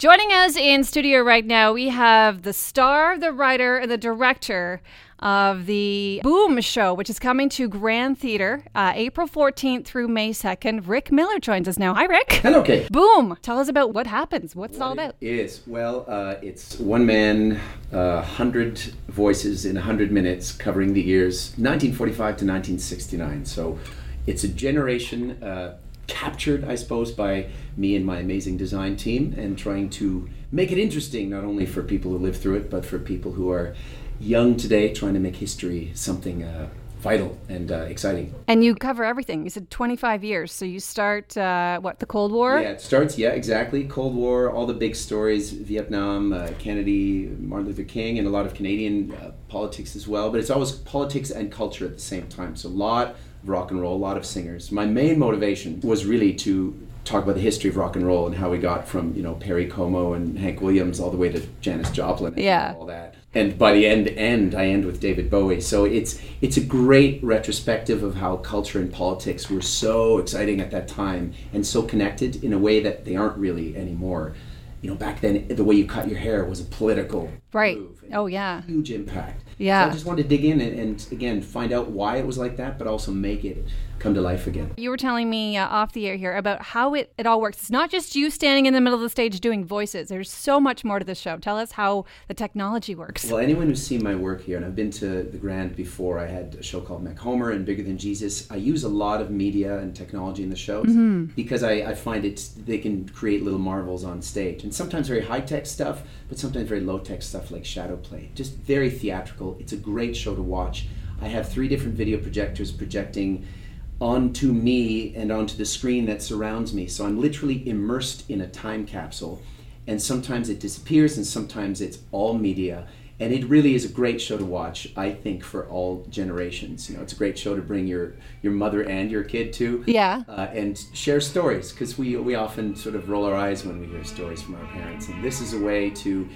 Joining us in studio right now, we have the star, the writer, and the director of the Boom show, which is coming to Grand Theater uh, April 14th through May 2nd. Rick Miller joins us now. Hi, Rick. Hello, Kate. Boom. Tell us about what happens. What's it all about? It is well, uh, it's one man, uh, hundred voices in hundred minutes, covering the years 1945 to 1969. So, it's a generation uh, captured, I suppose, by me and my amazing design team, and trying to make it interesting not only for people who live through it, but for people who are young today, trying to make history something uh, vital and uh, exciting. And you cover everything. You said 25 years. So you start, uh, what, the Cold War? Yeah, it starts, yeah, exactly. Cold War, all the big stories, Vietnam, uh, Kennedy, Martin Luther King, and a lot of Canadian uh, politics as well. But it's always politics and culture at the same time. So a lot of rock and roll, a lot of singers. My main motivation was really to talk about the history of rock and roll and how we got from, you know, Perry Como and Hank Williams all the way to Janis Joplin and Yeah. all that. And by the end, end I end with David Bowie. So it's it's a great retrospective of how culture and politics were so exciting at that time and so connected in a way that they aren't really anymore. You know, back then the way you cut your hair was a political Right. move. Oh, yeah. huge impact. Yeah. So I just wanted to dig in and, and again find out why it was like that, but also make it come to life again. You were telling me uh, off the air here about how it, it all works. It's not just you standing in the middle of the stage doing voices. There's so much more to the show. Tell us how the technology works. Well, anyone who's seen my work here, and I've been to the Grand before, I had a show called MacHomer and Bigger Than Jesus. I use a lot of media and technology in the shows because I, I find it they can create little marvels on stage, and sometimes very high tech stuff, but sometimes very low tech stuff like shadow play. Just very theatrical. It's a great show to watch. I have three different video projectors projecting onto me and onto the screen that surrounds me. So I'm literally immersed in a time capsule. And sometimes it disappears and sometimes it's all media. And it really is a great show to watch, I think, for all generations. You know, it's a great show to bring your, your mother and your kid to. Yeah. Uh, and share stories because we, we often sort of roll our eyes when we hear stories from our parents. And this is a way to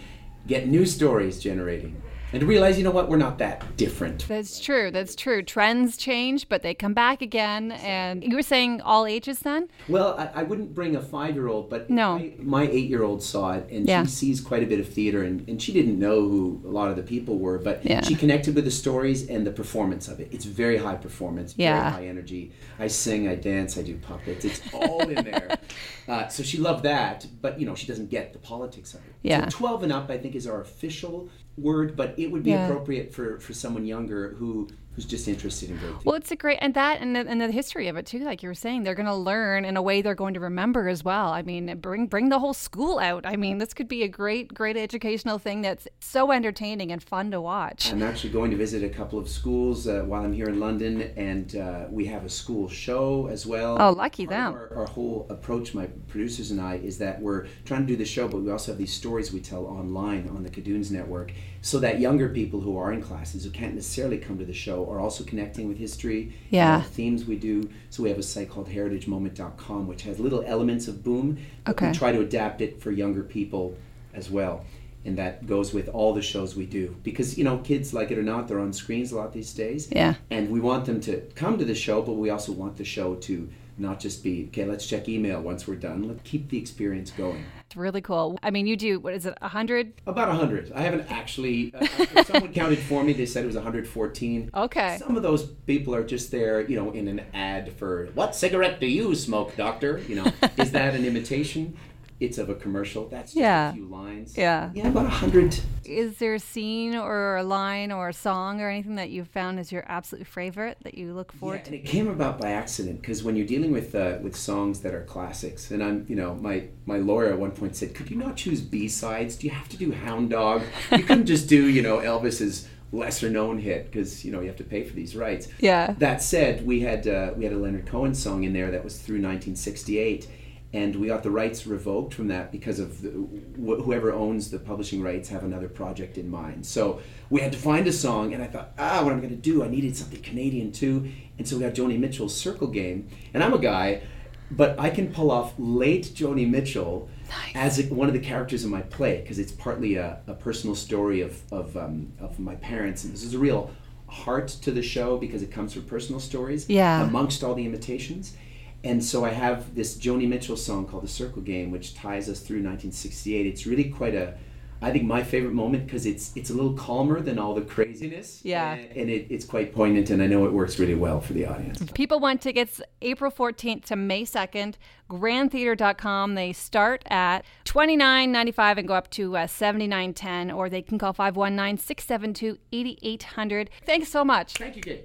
get new stories generating and to realize, you know what, we're not that different. That's true. That's true. Trends change, but they come back again. And you were saying all ages then? Well, I, I wouldn't bring a five year old, but No. my, my eight year old saw it and Yeah. she sees quite a bit of theater and, and she didn't know who a lot of the people were, but Yeah. she connected with the stories and the performance of it. It's very high performance, Yeah. very high energy. I sing, I dance, I do puppets. It's all in there. Uh, so she loved that, but you know, she doesn't get the politics of it. Yeah. So 12 and up, I think, is our official word, but it would be Yeah. appropriate for, for someone younger who who's just interested in great theater. Well, it's a great, and that, and the, and the history of it too. Like you were saying, they're going to learn in a way they're going to remember as well. I mean, bring bring the whole school out. I mean, this could be a great, great educational thing that's so entertaining and fun to watch. I'm actually going to visit a couple of schools uh, while I'm here in London, and uh, we have a school show as well. Oh, lucky them. Our, our whole approach, my producers and I, is that we're trying to do the show, but we also have these stories we tell online on the Kidoons Network, so that younger people who are in classes who can't necessarily come to the show are also connecting with history. Yeah. and the themes we do. So we have a site called heritagemoment.com, which has little elements of boom. Okay. We try to adapt it for younger people as well. And that goes with all the shows we do. Because, you know, kids, like it or not, they're on screens a lot these days. Yeah. And we want them to come to the show, but we also want the show to not just be, okay, let's check email once we're done. Let's keep the experience going. It's really cool. I mean, you do what is it, a hundred? About 100. I haven't actually, uh, someone counted for me. They said it was 114. Okay. Some of those people are just there, you know, in an ad for, what cigarette do you smoke, doctor? You know, is that an imitation? It's of a commercial. That's just Yeah. a few lines. Yeah. Yeah, about a 100. Is there a scene or a line or a song or anything that you've found as your absolute favorite that you look Yeah, forward and to? it came about by accident because when you're dealing with uh, with songs that are classics, and I'm, you know, my my lawyer at one point said, "Could you not choose B sides? Do you have to do Hound Dog? You couldn't just do, you know, Elvis's lesser known hit because you know you have to pay for these rights." Yeah. That said, we had uh, we had a Leonard Cohen song in there that was through 1968, and we got the rights revoked from that because of the, wh- whoever owns the publishing rights have another project in mind. So we had to find a song, and I thought, ah, what am I going to do? I needed something Canadian too, and so we got Joni Mitchell's Circle Game, and I'm a guy. But I can pull off late Joni Mitchell as a, one of the characters in my play because it's partly a, a personal story of, of, um, of my parents. And this is a real heart to the show because it comes from personal stories Yeah. amongst all the imitations. And so I have this Joni Mitchell song called The Circle Game, which ties us through 1968. It's really quite a, I think my favorite moment because it's it's a little calmer than all the craziness. Yeah. And, and it, it's quite poignant, and I know it works really well for the audience. People want tickets April 14th to May 2nd. GrandTheater.com. They start at $29.95 and go up to uh, $79.10, or they can call 519 672 8800. Thanks so much. Thank you, Kate.